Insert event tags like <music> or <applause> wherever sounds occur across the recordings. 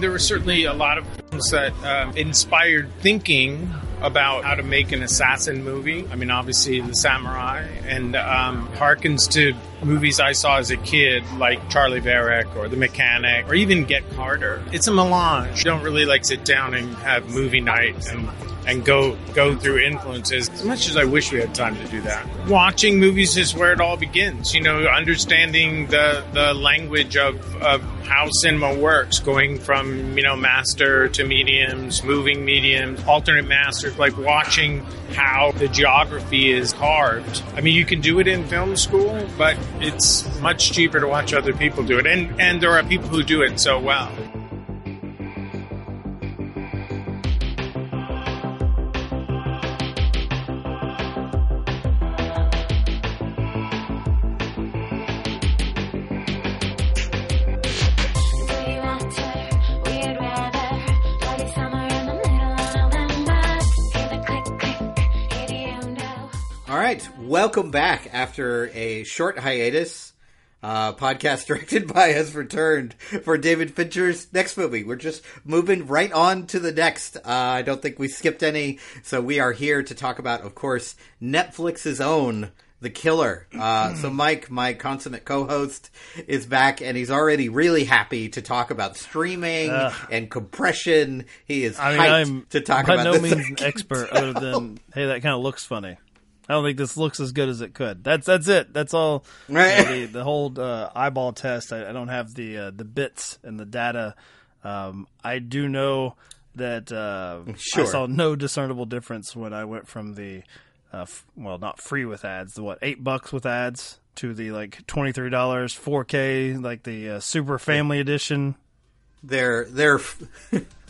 There were certainly a lot of films that um, inspired thinking about how to make an assassin movie. I mean, obviously, The Samurai, and um, harkens to movies I saw as a kid, like Charlie Varrick or The Mechanic, or even Get Carter. It's a melange. You don't really like sit down and have movie night and and go go through influences. As much as I wish we had time to do that, watching movies is where it all begins. You know, understanding the the language of of how cinema works, going from you know master to mediums, moving mediums, alternate masters, like watching how the geography is carved. I mean, you can do it in film school, but it's much cheaper to watch other people do it, and and there are people who do it so well. Welcome back after a short hiatus. Uh, podcast <laughs> directed by has returned for David Fincher's next movie. We're just moving right on to the next. Uh, I don't think we skipped any, so we are here to talk about, of course, Netflix's own The Killer. Uh, so Mike, my consummate co-host, is back, and he's already really happy to talk about streaming Ugh. and compression. He is I mean, I'm to talk by about no this means an <laughs> expert other than hey, that kind of looks funny. I don't think this looks as good as it could. That's that's it. That's all. You know, the, the whole uh, eyeball test. I, I don't have the uh, the bits and the data. Um, I do know that uh, Sure. I saw no discernible difference when I went from the uh, f- well, not free with ads. The what eight bucks with ads to the like twenty three dollars, four K, like the uh, super family edition. they're they're <laughs>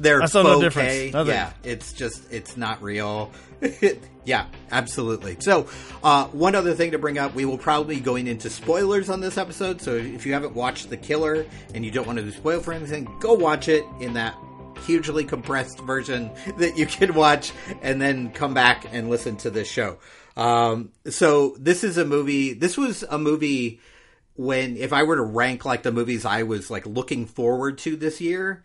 they're saw no difference. Nothing. Yeah, it's just it's not real. <laughs> yeah, absolutely. So, uh, one other thing to bring up: we will probably be going into spoilers on this episode. So, if you haven't watched The Killer and you don't want to be spoiled for anything, go watch it in that hugely compressed version <laughs> that you can watch, and then come back and listen to this show. Um, so, this is a movie. This was a movie when if I were to rank like the movies I was like looking forward to this year,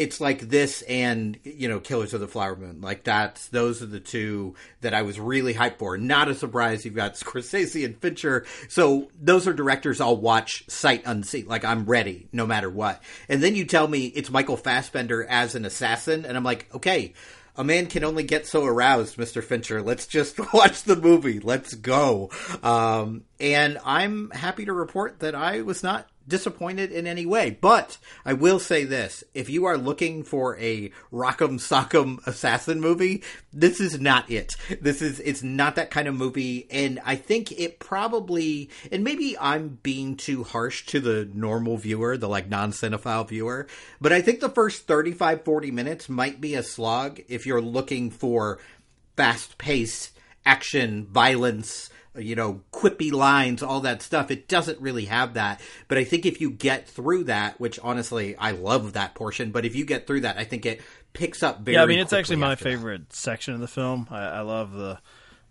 it's like this and you know Killers of the Flower Moon. Like that's those are the two that I was really hyped for. Not a surprise you've got <laughs> Scorsese and Fincher. So those are directors I'll watch sight unseen. Like I'm ready no matter what. And then you tell me it's Michael Fassbender as an assassin and I'm like, "Okay, a man can only get so aroused, Mr. Fincher. Let's just <laughs> watch the movie. Let's go. Um, and I'm happy to report that I was not disappointed in any way. But I will say this if you are looking for a rock'em sock'em assassin movie, this is not it. This is, it's not that kind of movie. And I think it probably, and maybe I'm being too harsh to the normal viewer, the like non cinephile viewer, but I think the first 35, 40 minutes might be a slog if you're looking for fast paced action, violence, you know, quippy lines, all that stuff. It doesn't really have that. But I think if you get through that, which honestly, I love that portion, but if you get through that, I think it picks up very Yeah, I mean it's actually my after that. favorite section of the film. I, I love the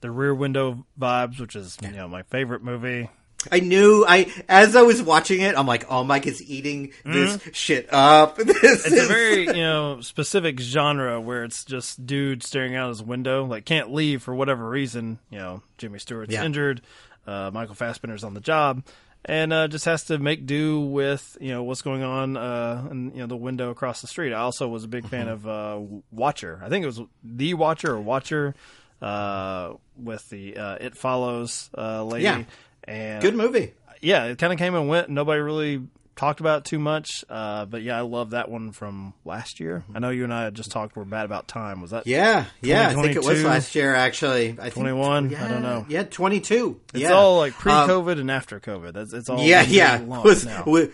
the rear window vibes, which is you know my favorite movie. I knew I as I was watching it, I'm like, oh, Mike is eating this shit up. <laughs> This Mm-hmm. It's is a very <laughs> you know specific genre where it's just dude staring out his window, like can't leave for whatever reason. You know, Jimmy Stewart's Yeah. injured, uh, Michael Fassbender's on the job, and uh, just has to make do with you know what's going on uh, in you know the window across the street. I also was a big fan Mm-hmm. of uh, Watcher. I think it was the Watcher or Watcher uh, with the uh, It Follows uh, lady. Yeah. And good movie. yeah, it kind of came and went. Nobody really talked about too much. Uh, but yeah, I love that one from last year. I know you and I had just talked. We're bad about time. Was that? Yeah, yeah. I think it was last year. Actually, I think 21? I don't know. Yeah, 22. It's yeah. all like Um, pre-COVID and after COVID. That's it's all Yeah, yeah. Was,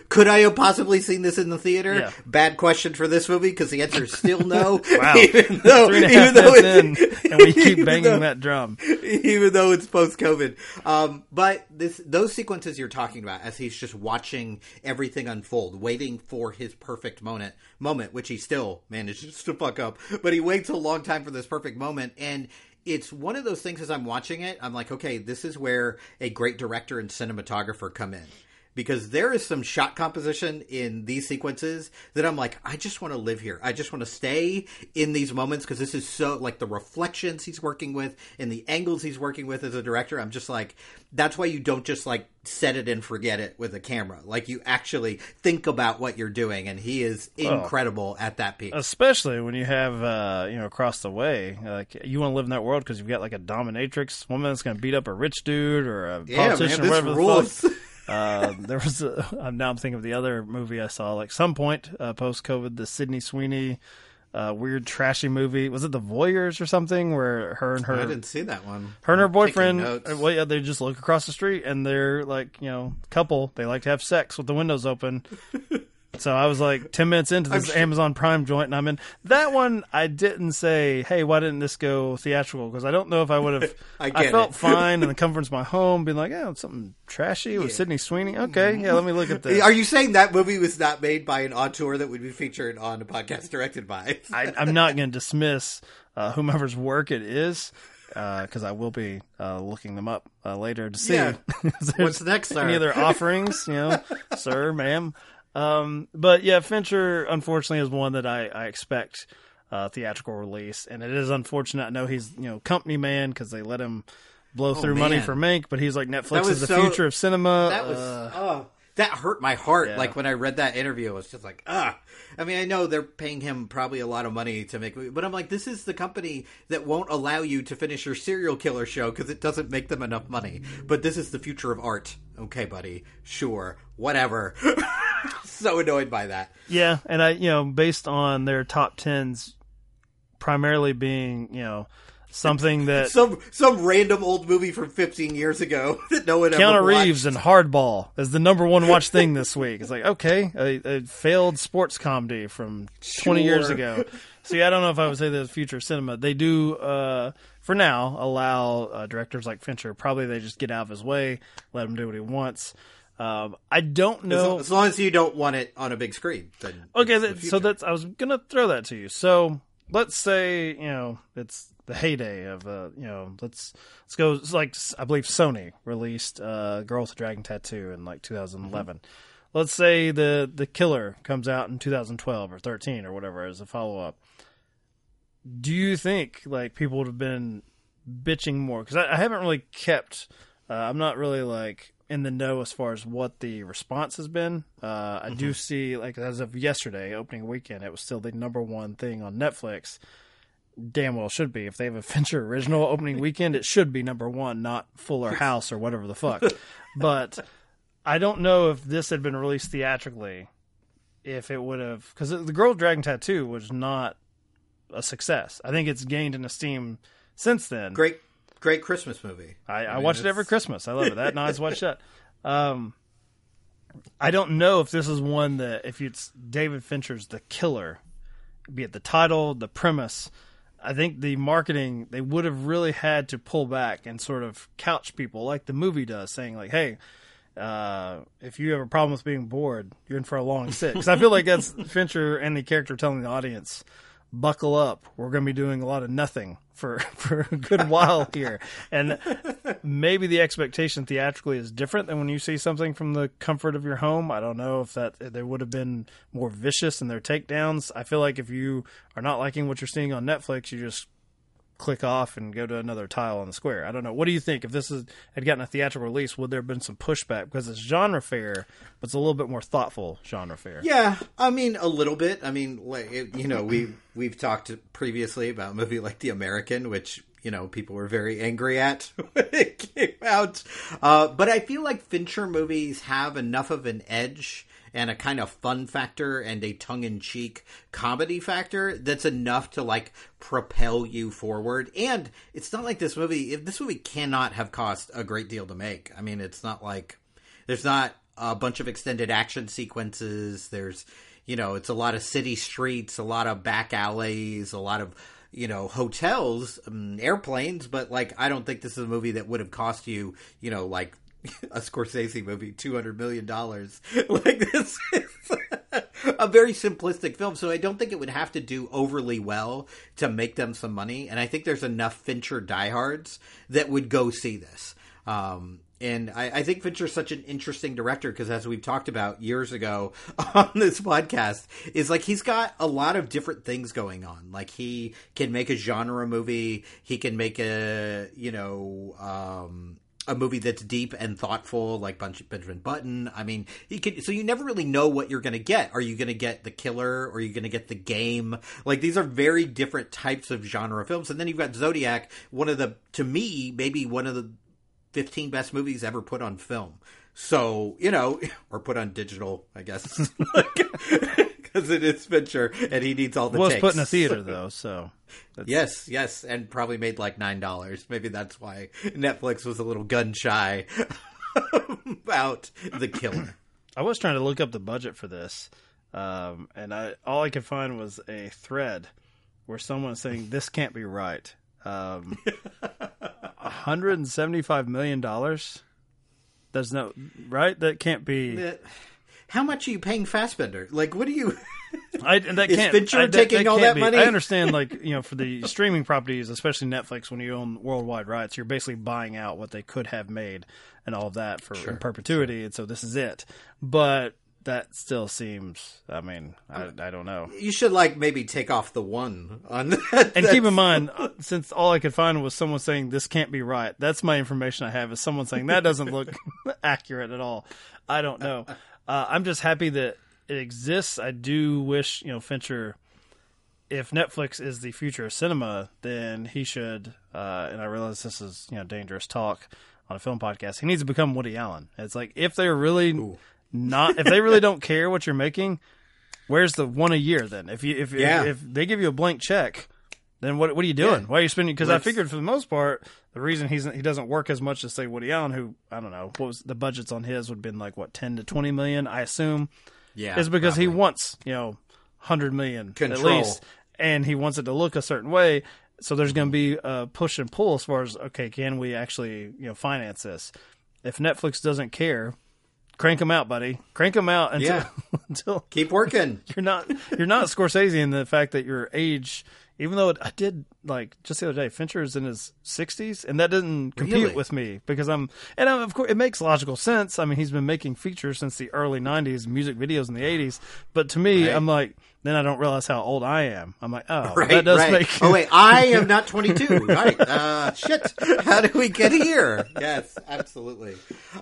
could I have possibly seen this in the theater? Yeah. Bad question for this movie because the answer is still no. <laughs> Wow. <laughs> even though, Three and even though minutes it- in, and we keep <laughs> banging though- that drum. even though it's post COVID. Um, but this those sequences you're talking about, as he's just watching everything unfold, waiting for his perfect moment, moment, which he still manages <laughs> to fuck up, but he waits a long time for this perfect moment, and it's one of those things. As I'm watching it, I'm like, okay, this is where a great director and cinematographer come in. Because there is some shot composition in these sequences that I'm like, I just want to live here. I just want to stay in these moments because this is so like the reflections he's working with and the angles he's working with as a director. I'm just like, that's why you don't just like set it and forget it with a camera. Like you actually think about what you're doing, and he is incredible at that piece. Especially when you have, uh, you know, across the way, like you want to live in that world because you've got like a dominatrix woman that's going to beat up a rich dude or a Yeah, politician man, or whatever rules. the fuck. <laughs> Uh, there was a, I'm <laughs> now I'm thinking of the other movie I saw like some point uh, post COVID, the Sydney Sweeney uh, weird trashy movie. Was it The Voyeurs or something where her and her I didn't see that one. her and her boyfriend, uh, well, yeah, they just look across the street and they're like, you know, couple. They like to have sex with the windows open. <laughs> so I was like ten minutes into this sure- Amazon Prime joint, and I'm in that one. I didn't say, "Hey, why didn't this go theatrical?" Because I don't know if I would have. <laughs> I I, felt fine in the <laughs> comfort of my home, being like, "Oh, it's something trashy with Sydney Sweeney." Okay, yeah, let me look at this. Are you saying that movie was not made by an auteur that would be featured on a podcast directed by? I, I'm not going to dismiss uh, whomever's work it is. Because I will be uh, looking them up uh, later to see. Yeah. <laughs> What's next, sir? Any other offerings, you know, sir, ma'am. Um, but yeah, Fincher unfortunately is one that I, I expect uh, theatrical release, and it is unfortunate. I know he's you know company man because they let him blow through money Oh, for Mink, but he's like Netflix is the so- future of cinema. That was Uh, oh, that hurt my heart. Yeah. Like when I read that interview, I was just like, ah. I mean, I know they're paying him probably a lot of money to make, but I'm like, this is the company that won't allow you to finish your serial killer show because it doesn't make them enough money. But this is the future of art. Okay, buddy. Sure. Whatever. <laughs> <laughs> so annoyed by that. Yeah, and I, you know, based on their top tens, primarily being, you know, something <laughs> that Some some random old movie from 15 years ago <laughs> that no one ever Keanu. Reeves and Hardball is the number one watch thing this week. It's like okay, a, a failed sports comedy from twenty years ago. See, I don't know if I would say the future cinema. They do, uh, for now, allow uh, directors like Fincher. Probably they just get out of his way, let him do what he wants. Um, I don't know. as long as you don't want it on a big screen. Then Okay, that, so that's I was gonna throw that to you. So let's say you know it's the heyday of uh you know let's let's go it's like I believe Sony released uh Girl with a Dragon Tattoo in like 2011. Let's say the the Killer comes out in 2012 or 13 or whatever as a follow up. Do you think like people would have been bitching more? Because I, I haven't really kept. Uh, I'm not really like in the know as far as what the response has been. Uh, I do see like as of yesterday, opening weekend, it was still the number one thing on Netflix. Damn well should be. If they have a <laughs> Fincher original opening weekend, it should be number one, not Fuller <laughs> House or whatever the fuck. but I don't know if this had been released theatrically, if it would have because the Girl with Dragon Tattoo was not a success. I think it's gained in esteem since then. great great Christmas movie. I, I, mean, watch it every Christmas. I love it. That and Eyes Wide Shut. Um, I don't know if this is one that if it's David Fincher's The Killer, be it the title, the premise. I think the marketing they would have really had to pull back and sort of couch people like the movie does, saying like, "Hey, uh, if you have a problem with being bored, you're in for a long sit." Because I feel like that's <laughs> Fincher and the character telling the audience, "Buckle up, we're going to be doing a lot of nothing for <laughs> for a good while here." And maybe the expectation theatrically is different than when you see something from the comfort of your home. I don't know if that they would have been more vicious in their takedowns. I feel like if you are not liking what you're seeing on Netflix, you just click off and go to another tile on the square. I don't know. What do you think? If this is, had gotten a theatrical release, would there have been some pushback because it's genre fare, but it's a little bit more thoughtful genre fare. Yeah, I mean a little bit. I mean, like you know, we we've talked previously about a movie like The American, which you know people were very angry at <laughs> when it came out. Uh, but I feel like Fincher movies have enough of an edge and a kind of fun factor and a tongue-in-cheek comedy factor that's enough to like propel you forward and it's not like this movie if this movie cannot have cost a great deal to make i mean it's not like there's not a bunch of extended action sequences. There's, you know, it's a lot of city streets, a lot of back alleys, a lot of, you know, hotels, um, airplanes. But like, I don't think this is a movie that would have cost you, you know, like a Scorsese movie, two hundred million dollars. <laughs> like this is <laughs> a very simplistic film, so I don't think it would have to do overly well to make them some money. And I think there's enough Fincher diehards that would go see this. Um, and I, I think Fincher's such an interesting director because, as we've talked about years ago <laughs> on this podcast, is like he's got a lot of different things going on. Like he can make a genre movie, he can make a you know um, a movie that's deep and thoughtful, like Benjamin Button. I mean, you can so you never really know what you're going to get. Are you going to get the killer, or are you going to get the game? Like these are very different types of genre films. And then you've got Zodiac, one of the to me maybe one of the 15 best movies ever put on film. So, you know, <laughs> or put on digital, I guess. <laughs> Because it is Fincher and he needs all the was takes. put in a <laughs> theater, though, so. Yes, yes, and probably made like $9. Maybe that's why Netflix was a little gun shy <laughs> about The Killer. I was trying to look up the budget for this, um, and I all I could find was a thread where someone was saying, This can't be right. Um, <laughs> 175 million dollars. There's no right. That can't be. How much are you paying Fassbender? Like, what do you? I that <laughs> Is can't. Fincher I, taking that all that be. money? I understand, like you know, for the streaming properties, especially Netflix, when you own worldwide rights, you're basically buying out what they could have made and all of that for in perpetuity, and so this is it. But that still seems. I mean, I, I don't know. You should like maybe take off the one on <laughs> that. And keep in mind, since all I could find was someone saying this can't be right, that's my information I have. Is someone saying that doesn't look <laughs> accurate at all. I don't know. Uh, I'm just happy that it exists. I do wish you know Fincher. If Netflix is the future of cinema, then he should. Uh, and I realize this is you know dangerous talk on a film podcast. He needs to become Woody Allen. It's like if they're really Ooh. not, if they really don't <laughs> care what you're making, where's the one a year then? If you if Yeah. if, if they give you a blank check, then what what are you doing? Yeah. Why are you spending? Because I figured for the most part, the reason he's he doesn't work as much as say Woody Allen, who I don't know what was the budgets on his would have been like what ten to twenty million, I assume, yeah, is because he wants you know hundred million at least, and he wants it to look a certain way. So there's going to be a push and pull as far as okay, can we actually you know finance this? If Netflix doesn't care, crank them out, buddy. Crank them out until Yeah. <laughs> until keep working. <laughs> you're not you're not Scorsese in the fact that your age, even though it, I did like just the other day, Fincher is in his 60s, and that didn't compute Really? with me because I'm and I'm, of course it makes logical sense. I mean, he's been making features since the early 90s, music videos in the 80s, but to me, Right. I'm like then I don't realize how old I am. I'm like, oh, <laughs> Right, that does right. make Oh wait, I <laughs> am not 22. right? Uh, shit. How did we get here? Yes, absolutely.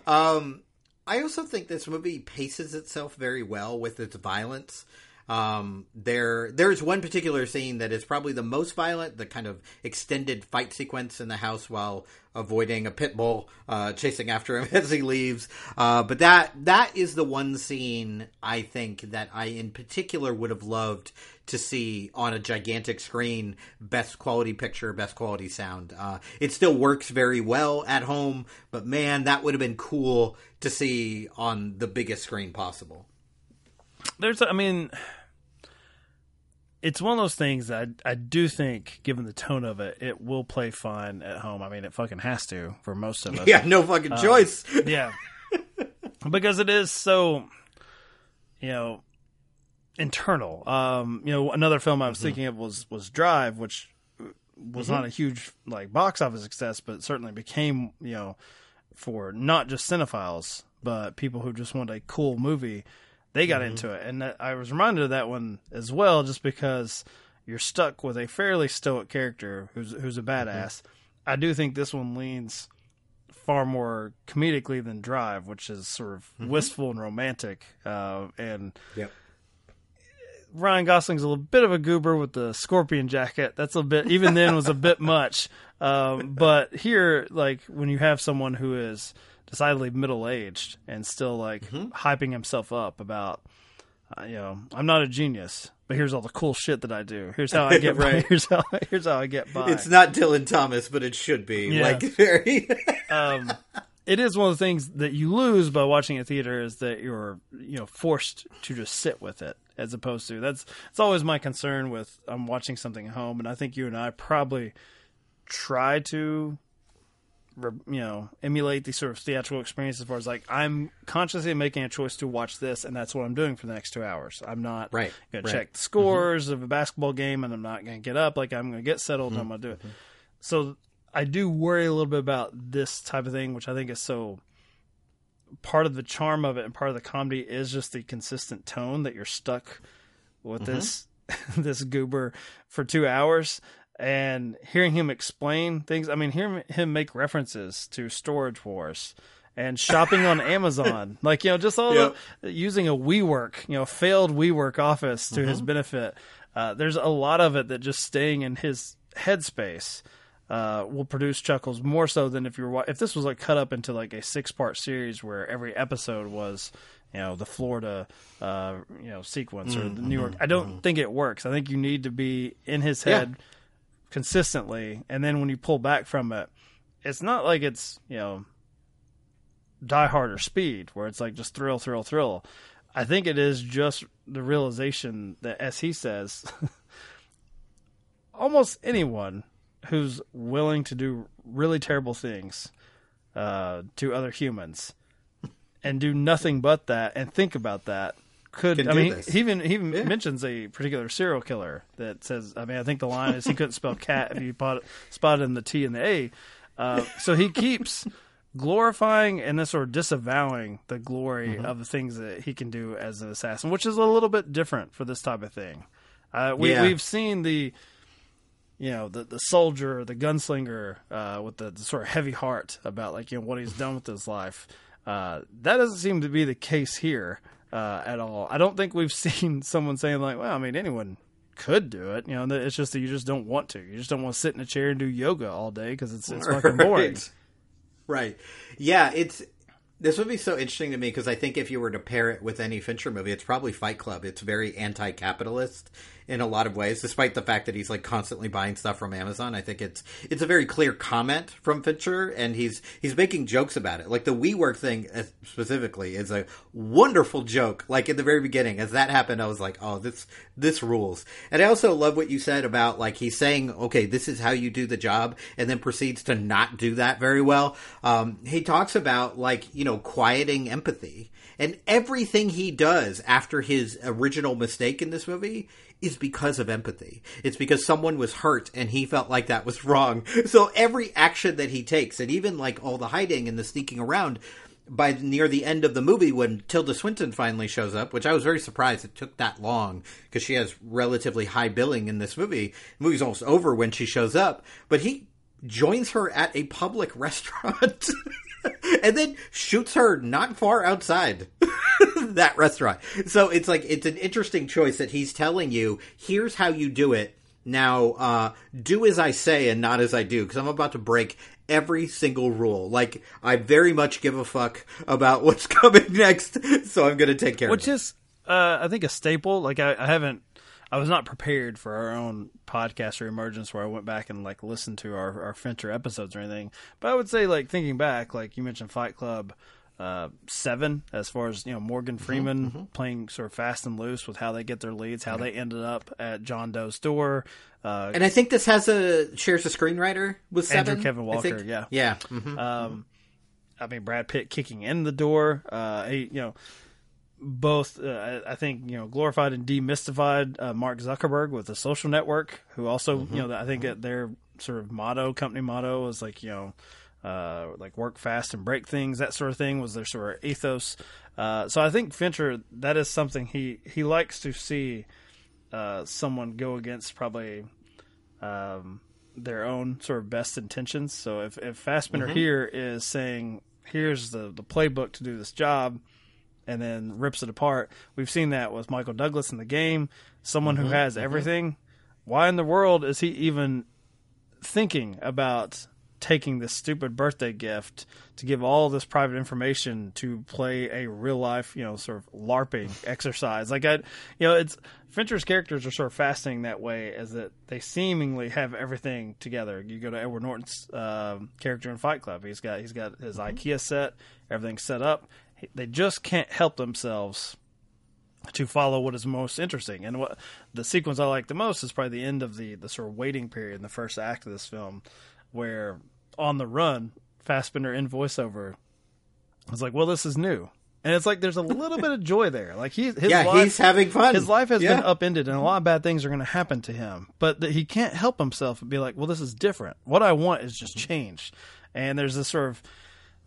Um, I also think this movie paces itself very well with its violence. Um, there, there's one particular scene that is probably the most violent, the kind of extended fight sequence in the house while avoiding a pit bull, uh, chasing after him <laughs> as he leaves. Uh, but that, that is the one scene I think that I in particular would have loved to see on a gigantic screen, best quality picture, best quality sound. Uh, it still works very well at home, but man, that would have been cool to see on the biggest screen possible. There's I mean it's one of those things that I, I do think given the tone of it it will play fine at home. I mean it fucking has to for most of us. <laughs> Yeah, no fucking um, choice. <laughs> yeah. Because it is so you know internal. Um you know another film i was mm-hmm. thinking of was was drive which was not mm-hmm. a huge like box office success but certainly became you know for not just cinephiles but people who just want a cool movie they got into it and that, i was reminded of that one as well just because you're stuck with a fairly stoic character who's who's a badass i do think this one leans far more comedically than Drive, which is sort of wistful and romantic. Uh, and Yep. Ryan Gosling's a little bit of a goober with the scorpion jacket. That's a bit, even then, was a bit <laughs> much. Um, but here, like when you have someone who is decidedly middle aged and still like hyping himself up about, uh, you know, I'm not a genius, but here's all the cool shit that I do. Here's how I get <laughs> by. Right. Here's how here's how I get by. It's not Dylan Thomas, but it should be. Yeah. Like <laughs> very um, it is one of the things that you lose by watching a theater is that you're you know forced to just sit with it as opposed to that's it's always my concern with I'm watching something at home and I think you and I probably try to you know emulate the sort of theatrical experience as far as like I'm consciously making a choice to watch this and that's what I'm doing for the next two hours I'm not Right, gonna right. check the scores of a basketball game and I'm not gonna get up like I'm gonna get settled and I'm gonna do it so I do worry a little bit about this type of thing, which I think is so part of the charm of it and part of the comedy is just the consistent tone that you're stuck with mm-hmm. this <laughs> this goober for two hours and hearing him explain things. I mean, hearing him make references to Storage Wars and shopping on <laughs> Amazon, like you know, just all yep. the, using a WeWork, you know, failed WeWork office to mm-hmm. his benefit. Uh, there's a lot of it that just staying in his headspace uh, will produce chuckles more so than if you're if this was like cut up into like a six part series where every episode was you know the Florida uh, you know sequence mm-hmm. or the New York. I don't mm-hmm. think it works. I think you need to be in his head. Yeah consistently, and then when you pull back from it, it's not like it's you know Die Hard or Speed, where it's like just thrill, thrill, thrill. I think it is just the realization that, as he says, <laughs> almost anyone who's willing to do really terrible things uh, to other humans and do nothing but that and think about that could I mean this. he even he even yeah. mentions a particular serial killer that says I mean I think the line is he couldn't spell cat if you spotted in the T and the A. Uh, so he keeps glorifying and then sort of disavowing the glory mm-hmm. of the things that he can do as an assassin, which is a little bit different for this type of thing. Uh, we, yeah. We've seen the you know the the soldier, the gunslinger uh, with the, the, sort of heavy heart about like you know what he's done with his life. Uh, that doesn't seem to be the case here uh, at all. I don't think we've <laughs> seen someone saying like, "Well, I mean, anyone could do it." You know, it's just that you just don't want to. You just don't want to sit in a chair and do yoga all day because it's it's fucking <laughs> boring. Right. right. Yeah, it's this would be so interesting to me because I think if you were to pair it with any Fincher movie, it's probably Fight Club. It's very anti-capitalist in a lot of ways, despite the fact that he's like constantly buying stuff from Amazon. I think it's it's a very clear comment from Fincher, and he's he's making jokes about it. Like the WeWork thing uh, specifically is a wonderful joke. Like in the very beginning, as that happened, I was like, oh, this this rules. And I also love what you said about like he's saying, okay, this is how you do the job, and then proceeds to not do that very well. Um, he talks about like you know quieting empathy. And everything he does after his original mistake in this movie is because of empathy. It's because someone was hurt and he felt like that was <laughs> wrong. So every action that he takes, and even like all the hiding and the sneaking around, by near the end of the movie when Tilda Swinton finally shows up, which I was very surprised it took that long because she has relatively high billing in this movie. The movie's almost over when she shows up, but he joins her at a public <laughs> restaurant. <laughs> and then shoots her not far outside <laughs> that restaurant. So it's like it's an interesting choice that he's telling you, here's how you do it. Now, uh, do as I say and not as I do, because I'm about to break every single rule. Like, I very much give a fuck about what's <laughs> coming next, so I'm going to take care Which of it. Which is, uh, I think, a staple. Like, I, I haven't I was not prepared for our own podcast or emergence where I went back and like listened to our our Fincher episodes or anything. But I would say like thinking back, like you mentioned Fight Club uh, seven, as far as you know Morgan mm-hmm, Freeman mm-hmm. playing sort of fast and loose with how they get their leads, how they ended up at John Doe's door. Uh, and I think this has a shares a screenwriter with seven. Andrew Kevin Walker, yeah, yeah. Mm-hmm. Um, I mean Brad Pitt kicking in the door. Uh, he, you know both, uh, I think, you know, glorified and demystified uh, Mark Zuckerberg with the social network, who also, mm-hmm. you know, I think mm-hmm. their sort of motto, company motto, was like, you know, uh, like work fast and break things, that sort of thing was their sort of ethos. Uh, so I think Fincher, that is something he he likes to see uh, someone go against probably um, their own sort of best intentions. So if if Fassbender mm-hmm. here is saying, here's the the playbook to do this job and then rips it apart. We've seen that with Michael Douglas in the game, someone mm-hmm, who has mm-hmm. everything. Why in the world is he even thinking about taking this stupid birthday gift to give all this private information to play a real life, you know, sort of LARPing <laughs> exercise. Like I, you know, it's Fincher's characters are sort of fascinating that way, as that they seemingly have everything together. You go to Edward Norton's uh, character in Fight Club; he's got he's got his mm-hmm. IKEA set, everything's set up, they just can't help themselves to follow what is most interesting. And what the sequence I like the most is probably the end of the the sort of waiting period in the first act of this film, where on the run, Fassbender in voiceover I was like, "Well, this is new." And it's like there's a little bit of <laughs> joy there. Like he, his yeah, life, he's having fun. His life has yeah. been upended, and a lot of bad things are going to happen to him. But that he can't help himself and be like, "Well, this is different. What I want is just change." And there's this sort of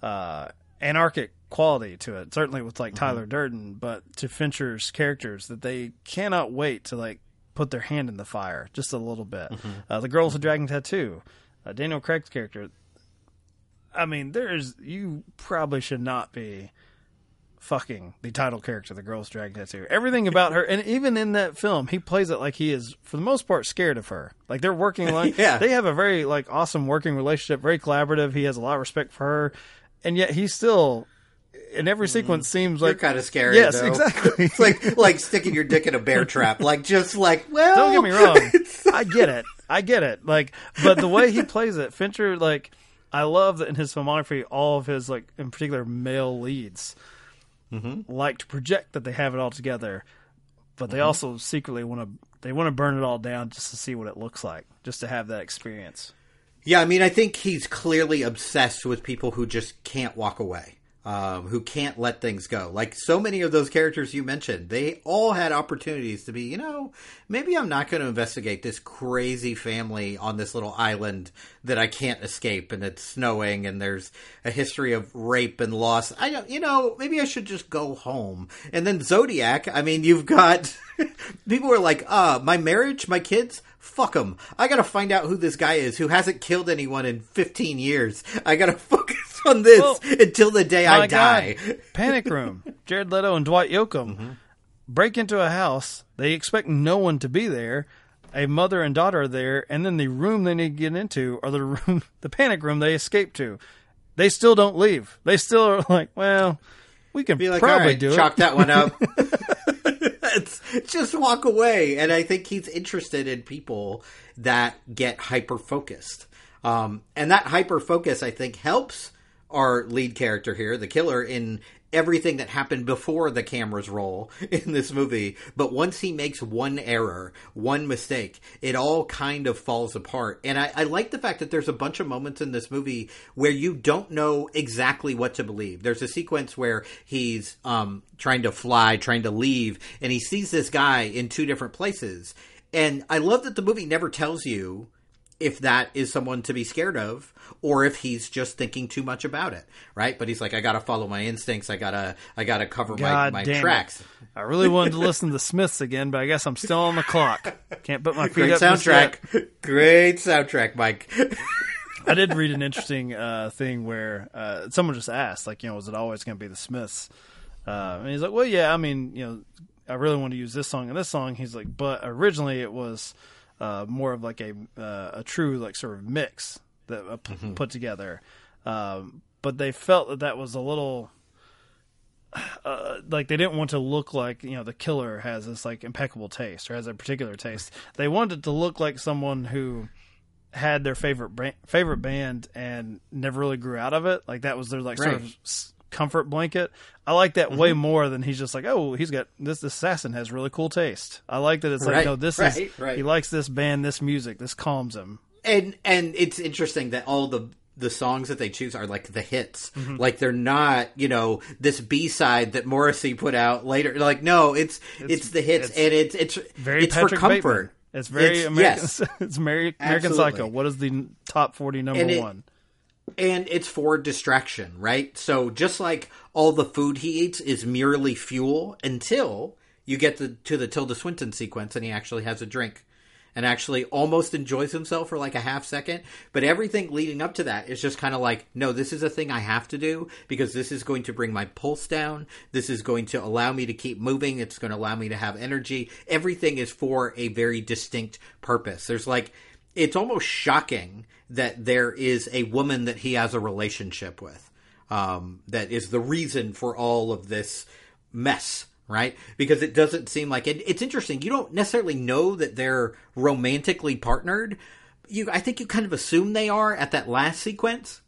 uh, anarchic quality to it. Certainly with like Tyler Durden, but to Fincher's characters that they cannot wait to like put their hand in the fire just a little bit. Uh, the girl with dragon tattoo, uh, Daniel Craig's character. I mean, there's you probably should not be fucking the title character, the girl's dragon tattoo. Everything <laughs> about her, and even in that film, he plays it like he is, for the most part, scared of her. Like they're working <laughs> like Yeah. they have a very like awesome working relationship, very collaborative. He has a lot of respect for her, and yet he still, in every sequence, seems You're like kind of scary. Yes, though. exactly. <laughs> it's like like sticking your dick in a bear trap. Like just like well, Don't get me wrong. I get it. I get it. Like, but the way he plays it, Fincher, like, I love that in his filmography, all of his, like, in particular, male leads mm-hmm. like to project that they have it all together, but they mm-hmm. also secretly want to they want to burn it all down just to see what it looks like, just to have that experience. Yeah, I mean, I think he's clearly obsessed with people who just can't walk away, um, who can't let things go. Like so many of those characters you mentioned, they all had opportunities to be, you know, maybe I'm not going to investigate this crazy family on this little island that I can't escape, and it's snowing, and there's a history of rape and loss. I don't, you know, maybe I should just go home. And then Zodiac, I mean, you've got <laughs> people are like, uh, my marriage, my kids, fuck them. I gotta find out who this guy is who hasn't killed anyone in 15 years. I gotta <laughs> focus <laughs> on this Well, until the day I die. God, Panic Room, <laughs> Jared Leto and Dwight Yoakam break into a house. They expect no one to be there. A mother and daughter are there, and then the room they need to get into, or the <laughs> room, the panic room they escape to. They still don't leave. They still are like, well, we can Be like, probably right, do chalk it. that one up. it's, just walk away. And I think he's interested in people that get hyper focused. Um, and that hyper focus, I think, helps our lead character here, the killer, in everything that happened before the cameras roll <laughs> in this movie. But once he makes one error, one mistake, it all kind of falls apart. And I, I like the fact that there's a bunch of moments in this movie where you don't know exactly what to believe. There's a sequence where he's um, trying to fly, trying to leave, and he sees this guy in two different places. And I love that the movie never tells you if that is someone to be scared of or if he's just thinking too much about it right but he's like i gotta follow my instincts i gotta i gotta cover my, God my it. tracks I really wanted to listen to the Smiths again, but I guess I'm still on the clock. Can't put my feet great up soundtrack great soundtrack mike I did read an interesting uh, thing where uh, someone just asked, like, you know, was it always going to be the Smiths? Uh, and he's like, well, yeah, I mean, you know, I really want to use this song and this song. He's like, but originally it was uh, more of like a uh, a true like sort of mix that uh, p- put together. Um, but they felt that that was a little. Uh, like they didn't want to look like you know the killer has this like impeccable taste or has a particular taste. They wanted to look like someone who had their favorite brand, favorite band and never really grew out of it. Like that was their like sort of comfort blanket. I like that way more than he's just like, oh, he's got this. This assassin has really cool taste. I like that it's like, no, this right, is right. he likes this band, this music, this calms him. and and it's interesting that all the the songs that they choose are like the hits Mm-hmm. like they're not you know this b-side that morrissey put out later like no it's it's, the hits it's and it's it's Very it's Patrick for Bateman. comfort It's very It's- American. yes. <laughs> it's Mary, American Absolutely. Psycho. What is the top forty number it- one? And it's for distraction, right? So just like all the food he eats is merely fuel until you get the, to the Tilda Swinton sequence and he actually has a drink and actually almost enjoys himself for like a half second. But everything leading up to that is just kind of like, no, this is a thing I have to do because this is going to bring my pulse down. This is going to allow me to keep moving. It's going to allow me to have energy. Everything is for a very distinct purpose. There's like, it's almost shocking that there is a woman that he has a relationship with um, that is the reason for all of this mess right? Because it doesn't seem like it, it's interesting you don't necessarily know that they're romantically partnered. You i think you kind of assume they are at that last sequence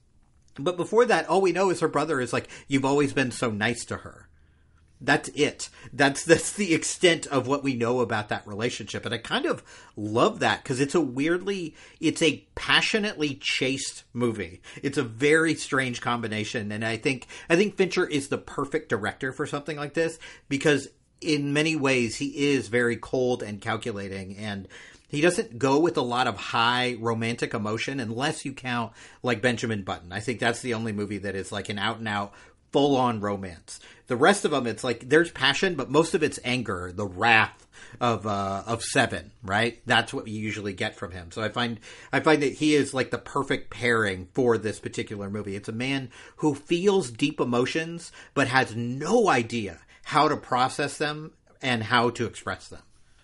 but before that all we know is her brother is like you've always been so nice to her that's it. That's that's the extent of what we know about that relationship, and I kind of love that because it's a weirdly, it's a passionately chaste movie. It's a very strange combination, and I think I think Fincher is the perfect director for something like this because in many ways he is very cold and calculating and. He doesn't go with a lot of high romantic emotion unless you count like Benjamin Button. I think that's the only movie that is like an out and out full on romance. The rest of them, it's like there's passion, but most of it's anger, the wrath of uh, of Seven. Right, that's what you usually get from him. So I find I find that he is like the perfect pairing for this particular movie. It's a man who feels deep emotions, but has no idea how to process them and how to express them.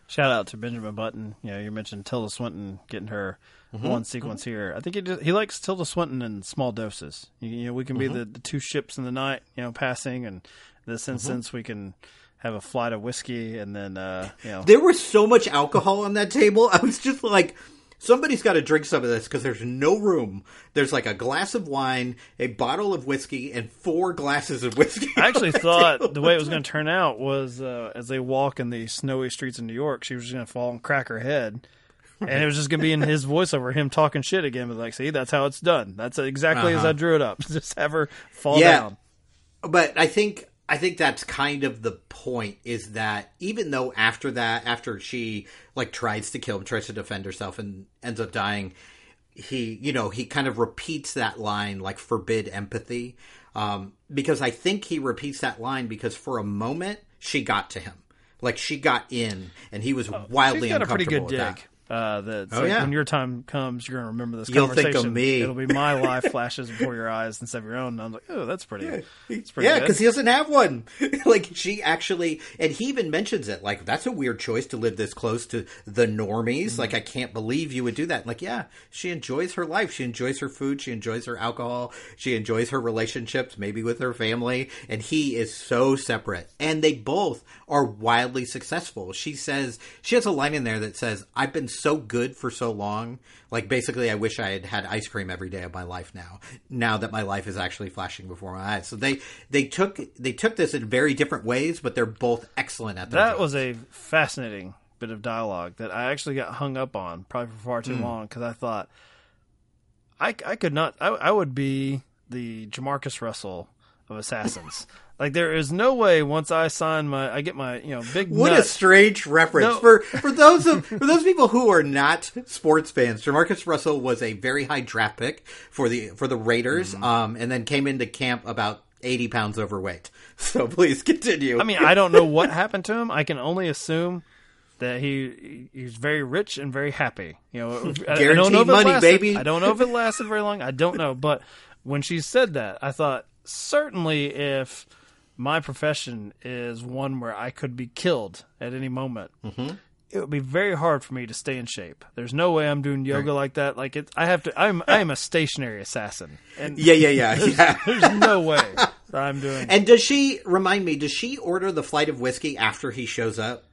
Shout out to Benjamin Button. You know, you mentioned Tilda Swinton getting her Mm-hmm. one sequence here. I think he just, he likes Tilda Swinton in small doses. You, you know, we can Mm-hmm. be the, the two ships in the night, you know, passing, and in this Mm-hmm. instance, we can have a flight of whiskey, and then uh, you know, There was so much alcohol on that table. <laughs> I was just like, somebody's got to drink some of this because there's no room. There's like a glass of wine, a bottle of whiskey, and four glasses of whiskey. I actually thought table. the way it was going <laughs> to turn out was uh, as they walk in the snowy streets of New York, she was going to fall and crack her head. And it was just going to be in his voiceover, him talking shit again. But like, see, that's how it's done. That's exactly as Uh-huh. I drew it up. <laughs> Just have her fall Yeah. down. but I think I think that's kind of the point is that even though after that, after she like tries to kill him, tries to defend herself, and ends up dying, he you know he kind of repeats that line like forbid empathy, um, because I think he repeats that line because for a moment she got to him, like she got in, and he was wildly She's got a pretty uncomfortable good with dig. that. Uh, that Oh, like, yeah. when your time comes, you're going to remember this You'll think of conversation. me. It'll be my <laughs> life flashes before your eyes instead of your own. And I'm like, oh, that's pretty. That's pretty Yeah, because he doesn't have one. <laughs> like she actually, and he even mentions it. Like that's a weird choice to live this close to the normies. Mm-hmm. Like I can't believe you would do that. Like yeah, she enjoys her life. She enjoys her food. She enjoys her alcohol. She enjoys her relationships, maybe with her family. And he is so separate. And they both are wildly successful. She says she has a line in there that says, "I've been so good for so long." Like basically, I wish I had had ice cream every day of my life now. Now that my life is actually flashing before my eyes. So they they took they took this in very different ways, but they're both excellent at That jobs. was a fascinating bit of dialogue that I actually got hung up on, probably for far too hmm. long, because I thought I, I could not. I, I would be the JaMarcus Russell of assassins. Like there is no way once I sign my, I get my you know big What nut. a strange reference No. for for those of for those people who are not sports fans. JaMarcus Russell was a very high draft pick for the for the Raiders, Mm-hmm. um, and then came into camp about eighty pounds overweight. <laughs> So please continue. I mean, I don't know what happened to him. I can only assume that he he's very rich and very happy. You know, I- I don't know if it money, lasted- baby. I don't know if it lasted very long. I don't know, but when she said that, I thought certainly if my profession is one where I could be killed at any moment. Mm-hmm. It would be very hard for me to stay in shape. There's no way I'm doing yoga like that. Like it, I have to. I'm I am a stationary assassin, and yeah, yeah, yeah, yeah. <laughs> there's no way that I'm doing. And does she remind me? Does she order the flight of whiskey after he shows up?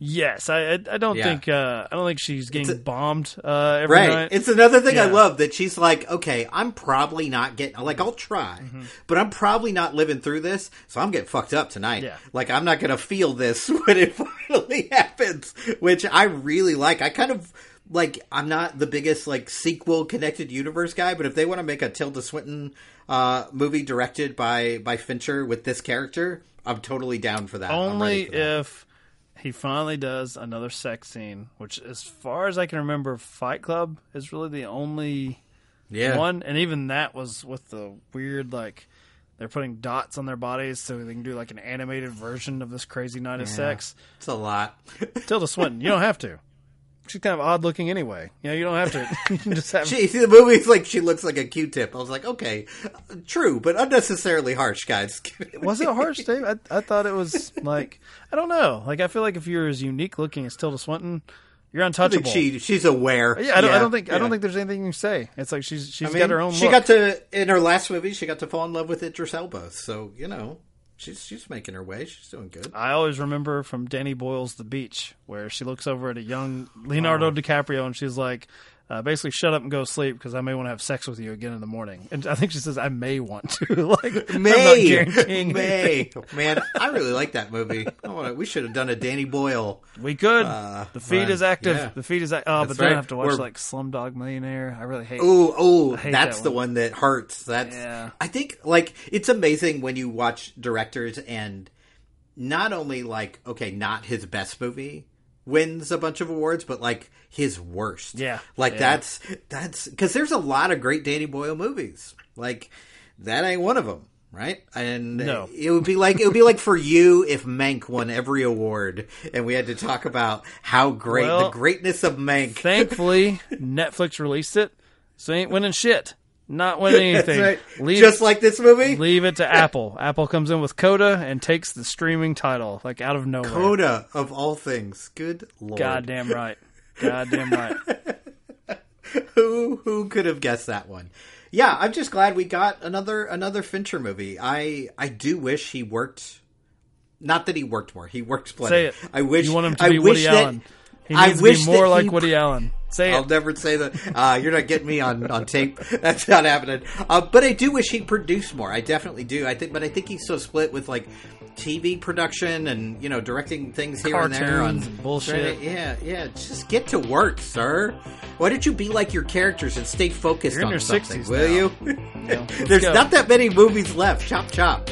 Yes, I I, I don't Yeah. think uh, I don't think she's getting bombed uh, every Right. night. It's another thing I love that she's like, okay, I'm probably not getting like I'll try, Mm-hmm. but I'm probably not living through this, so I'm getting fucked up tonight. Yeah. Like I'm not gonna feel this <laughs> when it finally <laughs> happens, which I really like. I kind of like I'm not the biggest like sequel connected universe guy, but if they want to make a Tilda Swinton uh, movie directed by by Fincher with this character, I'm totally down for that. I'm Only ready for that. He finally does another sex scene, which, as far as I can remember, Fight Club is really the only yeah. one, and even that was with the weird like they're putting dots on their bodies so they can do like an animated version of this crazy night of sex. It's a lot. Tilda Swinton, you don't have to. She's kind of odd looking anyway. You know, you don't have to. <laughs> You can just have. She, see, the movie's like she looks like a Q-tip. I was like, okay, true, but unnecessarily harsh, guys. <laughs> Was it harsh, Dave? I, I thought it was <laughs> like I don't know. Like I feel like if you're as unique looking as Tilda Swinton, you're untouchable. she she's aware. yeah, I don't, I don't think I don't think there's anything you can say. It's like she's she's I mean, got her own. She look. got to in her last movie. She got to fall in love with Idris Elba. So you know, she's she's making her way. She's doing good. I always remember from Danny Boyle's The Beach, where she looks over at a young Leonardo DiCaprio and she's like, uh, basically, shut up and go sleep because I may want to have sex with you again in the morning. And I think she says, I may want to. <laughs> like, May. May, <laughs> man, I really like that movie. I wanna, we should have done a Danny Boyle. We could. Uh, the feed right, is active. yeah. The feed is. Oh, That's but then right. I have to watch We're- like Slumdog Millionaire. I really hate. Oh, hate that's that the one. one that hurts. That's Yeah. I think like it's amazing when you watch directors and not only like okay, not his best movie wins a bunch of awards, but like his worst. Yeah. like Yeah. that's that's because there's a lot of great Danny Boyle movies. Like that ain't one of them. right? And No. it would be like it would be like for you if Mank won every award, and we had to talk about how great the greatness of Mank. Thankfully, Netflix released it, so ain't winning shit. Not winning anything. right. Leave, Just like this movie, leave it to Apple. Apple comes in with Coda and takes the streaming title like out of nowhere. Coda of all things. Good lord, Goddamn right. Goddamn right. <laughs> who who could have guessed that one? Yeah, I'm just glad we got another another Fincher movie. I I do wish he worked. Not that he worked more. He worked plenty. Say it. I wish you want him to I be wish Woody that- Allen. He I needs to be more like he- Woody Allen. Say I'll it. never say that. Uh, you're not getting me on, on tape. <laughs> That's not happening. Uh, but I do wish he'd produce more. I definitely do. I think, but I think he's so split with like TV production and you know directing things here and there on Cartoons and bullshit. Yeah, yeah. Just get to work, sir. Why don't you be like your characters and stay focused You're in on your something? 60s will now. you? You <laughs> There's go. not that many movies left. Chop chop.